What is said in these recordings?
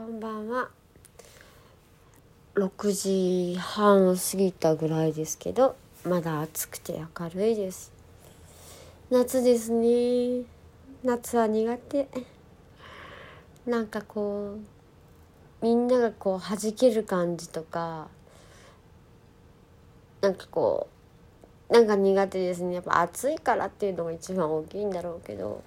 こんばんは。6時半を過ぎたぐらいですけどまだ暑くて明るいです。夏ですね。夏は苦手。なんかこうみんながこう弾ける感じとかなんかこうなんか苦手ですね。やっぱ暑いからっていうのが一番大きいんだろうけど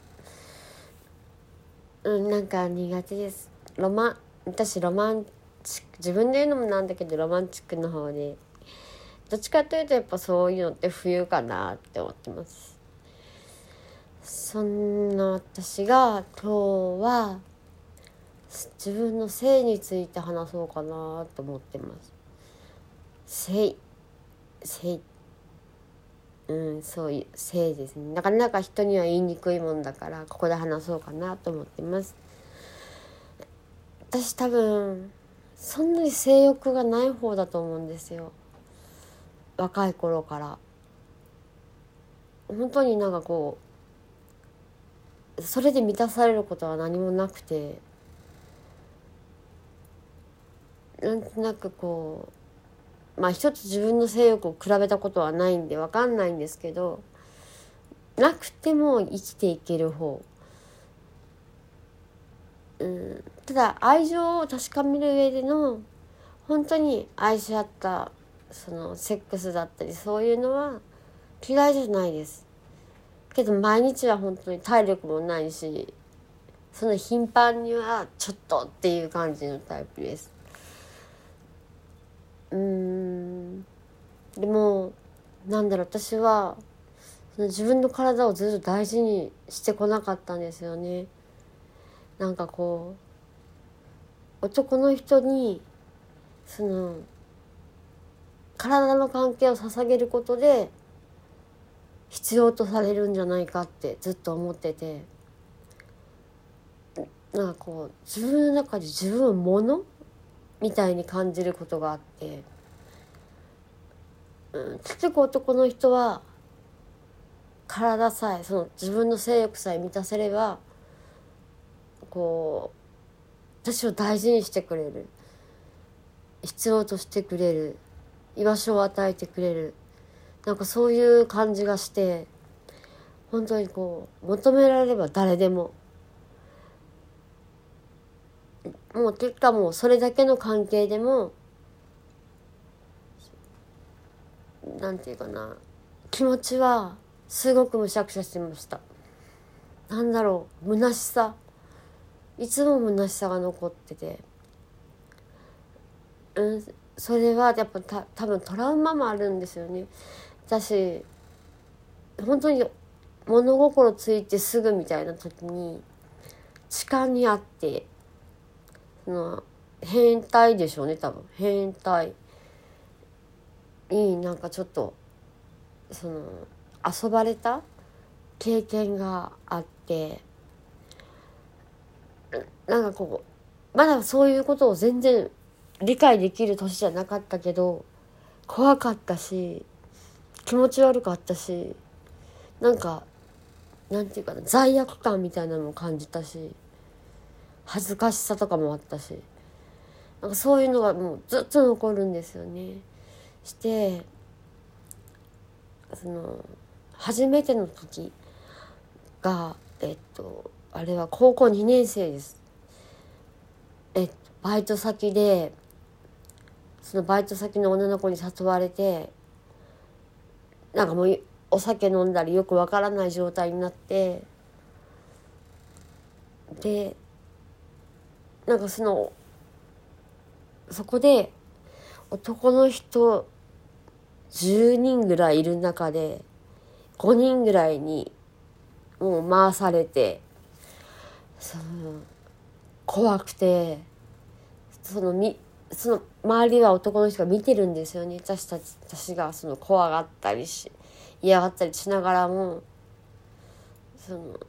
うんなんか苦手です。ロマ私ロマンチック自分で言うのもなんだけどロマンチックの方でどっちかというとやっぱそういうのって冬かなって思ってます。そんな私が今日は自分の性について話そうかなと思ってます。性性うんそういう性ですね。なかなか人には言いにくいもんだからここで話そうかなと思ってます。私多分そんなに性欲がない方だと思うんですよ。若い頃から。本当になんかこうそれで満たされることは何もなくて。なんとなくこうまあ一つ自分の性欲を比べたことはないんで分かんないんですけどなくても生きていける方。うん、ただ愛情を確かめる上での本当に愛し合ったそのセックスだったりそういうのは嫌いじゃないです。けど毎日は本当に体力もないしその頻繁にはちょっとっていう感じのタイプです。うん。でもなんだろう私はその自分の体をずっと大事にしてこなかったんですよね。なんかこう男の人にその体の関係を捧げることで必要とされるんじゃないかってずっと思ってて。なんかこう自分の中で自分をものみたいに感じることがあって、うん、結局男の人は体さえその自分の性欲さえ満たせればこう私を大事にしてくれる。必要としてくれる。居場所を与えてくれる。なんかそういう感じがして本当にこう求められれば誰でも。もう結果もうそれだけの関係でもなんていうかな。気持ちはすごくむしゃくしゃしてました。なんだろう。虚しさ。いつも虚しさが残ってて、うん、それはやっぱた多分トラウマもあるんですよね。私本当に物心ついてすぐみたいな時に痴漢にあってその変態でしょうね多分変態になんかちょっとその遊ばれた経験があって。なんかこうまだそういうことを全然理解できる年じゃなかったけど怖かったし気持ち悪かったしなんかなんていうかな罪悪感みたいなのも感じたし恥ずかしさとかもあったしなんかそういうのがもうずっと残るんですよね。してその初めての時がえっとあれは高校2年生です。えバイト先でそのバイト先の女の子に誘われてなんかもうお酒飲んだりよくわからない状態になってでなんかそのそこで男の人10人ぐらいいる中で5人ぐらいにもう回されてその怖くてそのみその周りは男の人が見てるんですよね私たち私がその怖がったりし嫌がったりしながらもその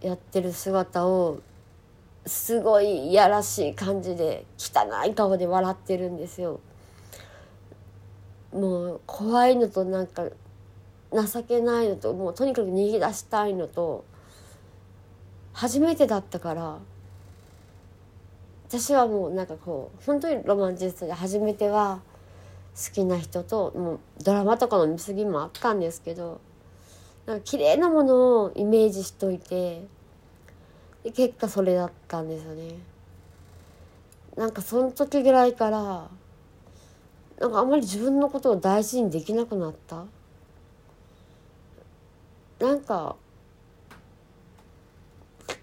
やってる姿をすごいいやらしい感じで汚い顔で笑ってるんですよ。もう怖いのとなんか情けないのともうとにかく逃げ出したいのと初めてだったから私はもうなんかこう本当にロマンチストで初めては好きな人ともうドラマとかの見過ぎもあったんですけどなんか綺麗なものをイメージしといてで結果それだったんですよね。なんかその時ぐらいからなんかあんまり自分のことを大事にできなくなった。なんか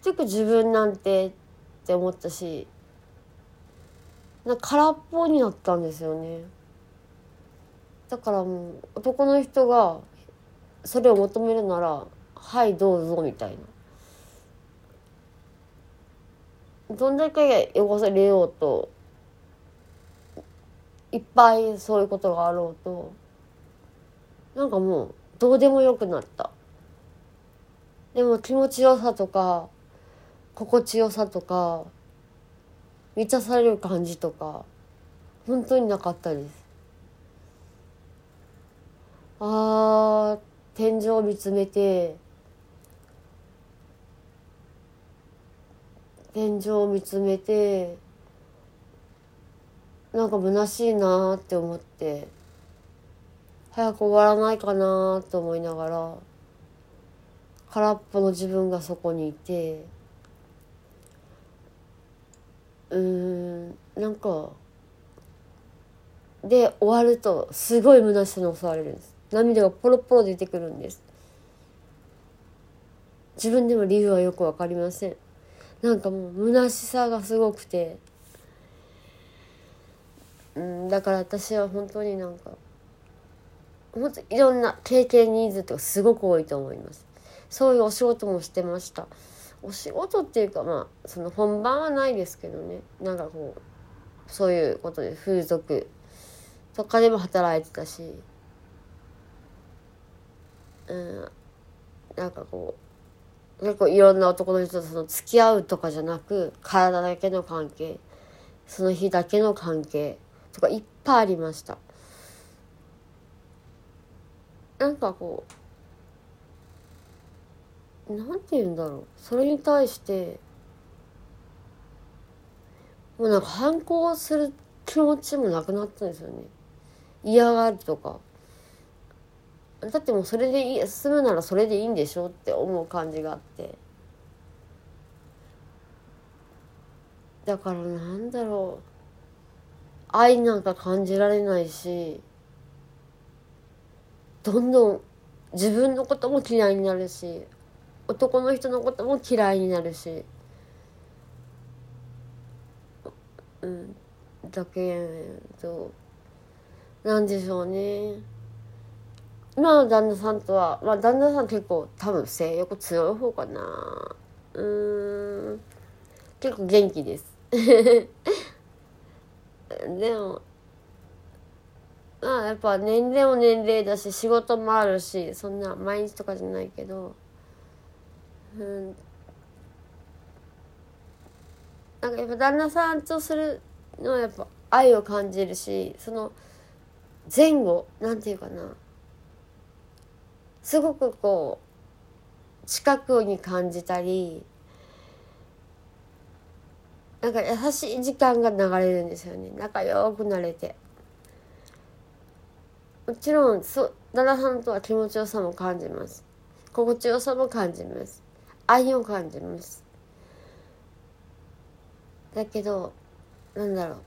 局自分なんてって思ったしなんか空っぽになったんですよね。だからもう男の人がそれを求めるならはいどうぞみたいな。どんだけ汚されようといっぱいそういうことがあろうとなんかもうどうでもよくなった。でも気持ちよさとか心地よさとか満たされる感じとか本当になかったです。あー天井を見つめて天井を見つめてなんか虚しいなって思って早く終わらないかなと思いながら空っぽの自分がそこにいてうーんなんかで終わるとすごい虚しさに襲われるんです。涙がポロポロ出てくるんです。自分でも理由はよくわかりません。なんかもう虚しさがすごくて。うんだから私は本当になんか本当いろんな経験ニーズとかすごく多いと思います。そういうお仕事もしてました。お仕事っていうかまあその本番はないですけどね。なんかこうそういうことで風俗とかでも働いてたし。うんなんかこう結構いろんな男の人とその付き合うとかじゃなく体だけの関係その日だけの関係とかいっぱいありました。なんかこうなんて言うんだろう。それに対してもうなんか反抗する気持ちもなくなったんですよね。嫌がるとか。だってもうそれでいい進むならそれでいいんでしょって思う感じがあって。だからなんだろう。愛なんか感じられないしどんどん自分のことも嫌いになるし男の人のことも嫌いになるし。うん。だけどなんでしょうね。今の旦那さんとはまあ旦那さん結構多分性欲強い方かな。うん。結構元気です。でもまあやっぱ年齢も年齢だし仕事もあるしそんな毎日とかじゃないけど。うん。なんかやっぱ旦那さんとするのはやっぱ愛を感じるしその前後なんていうかなすごくこう近くに感じたりなんか優しい時間が流れるんですよね。仲良くなれて。もちろんそ旦那さんとは気持ちよさも感じます。心地よさも感じます。愛を感じます。だけどなんだろう。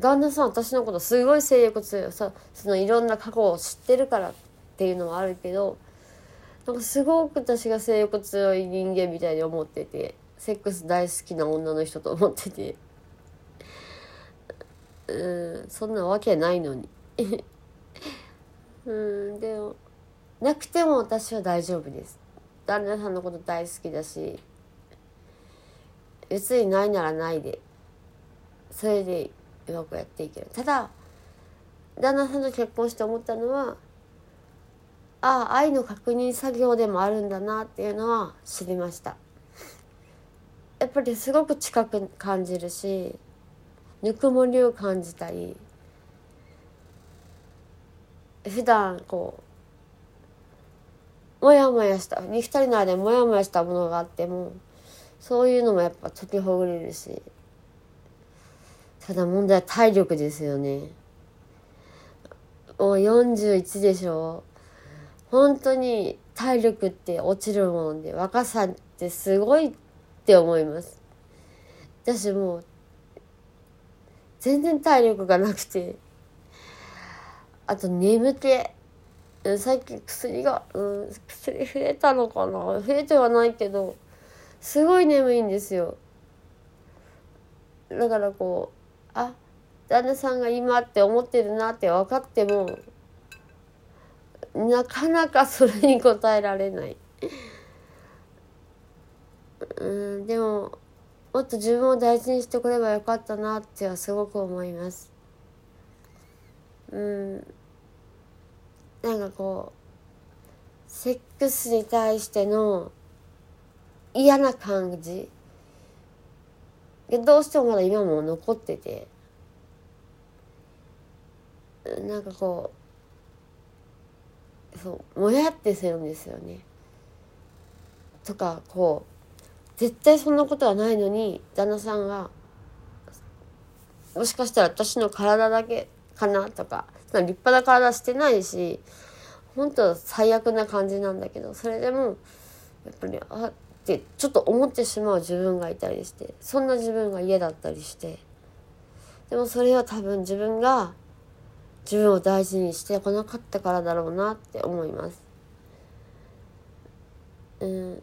旦那さん私のことすごい性欲強い。さそのいろんな過去を知ってるからっていうのはあるけどなんかすごく私が性欲強い人間みたいに思っててセックス大好きな女の人と思ってて。うんそんなわけないのに。うんでもなくても私は大丈夫です。旦那さんのこと大好きだし別にないならないでそれでうまくやっていける。ただ旦那さんと結婚して思ったのはああ愛の確認作業でもあるんだなっていうのは知りました。やっぱりすごく近く感じるしぬくもりを感じたり普段こうモヤモヤした。二人の間にモヤモヤしたものがあってもそういうのもやっぱ解きほぐれるし。ただ問題は体力ですよね。もう41でしょ。本当に体力って落ちるもので若さってすごいって思います。私もう全然体力がなくて。あと眠気。最近薬が、うん、薬増えたのかな？増えてはないけどすごい眠いんですよ。だからこうあ旦那さんが今って思ってるなって分かってもなかなかそれに応えられない。うんでももっと自分を大事にしてくればよかったなってはすごく思います。うん。なんかこうセックスに対しての嫌な感じがどうしてもまだ今も残っててなんかこうそうもやってするんですよね。とかこう絶対そんなことはないのに旦那さんがもしかしたら私の体だけかなとか立派な体してないし本当最悪な感じなんだけどそれでもやっぱりあってちょっと思ってしまう自分がいたりしてそんな自分が嫌だったりしてでもそれは多分自分が自分を大事にしてこなかったからだろうなって思います。うん、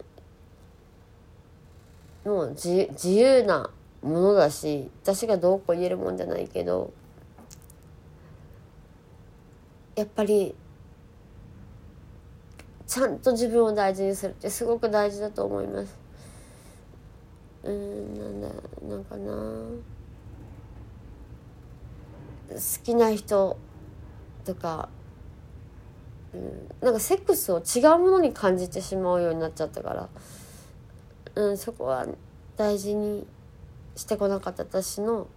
もう自由なものだし私がどうこう言えるもんじゃないけどやっぱりちゃんと自分を大事にするってすごく大事だと思います。うんなんだなんかな好きな人とか、うん、なんかセックスを違うものに感じてしまうようになっちゃったから、うん、そこは大事にしてこなかった私の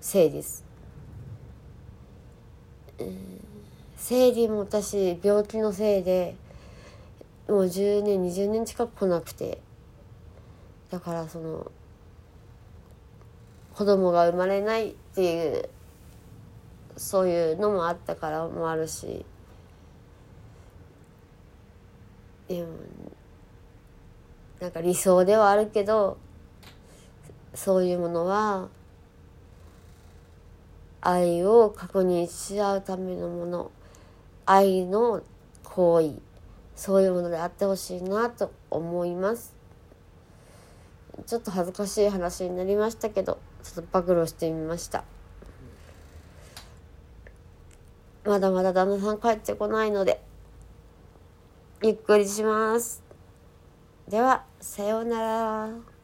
せいです。うん生理も私病気のせいでもう10年20年近く来なくて。だからその子供が生まれないっていうそういうのもあったからもあるし。でもなんか理想ではあるけどそういうものは愛を確認し合うためのもの。愛の行為。そういうものであってほしいなと思います。ちょっと恥ずかしい話になりましたけどちょっと暴露してみました。まだまだ旦那さん帰ってこないのでゆっくりします。ではさようなら。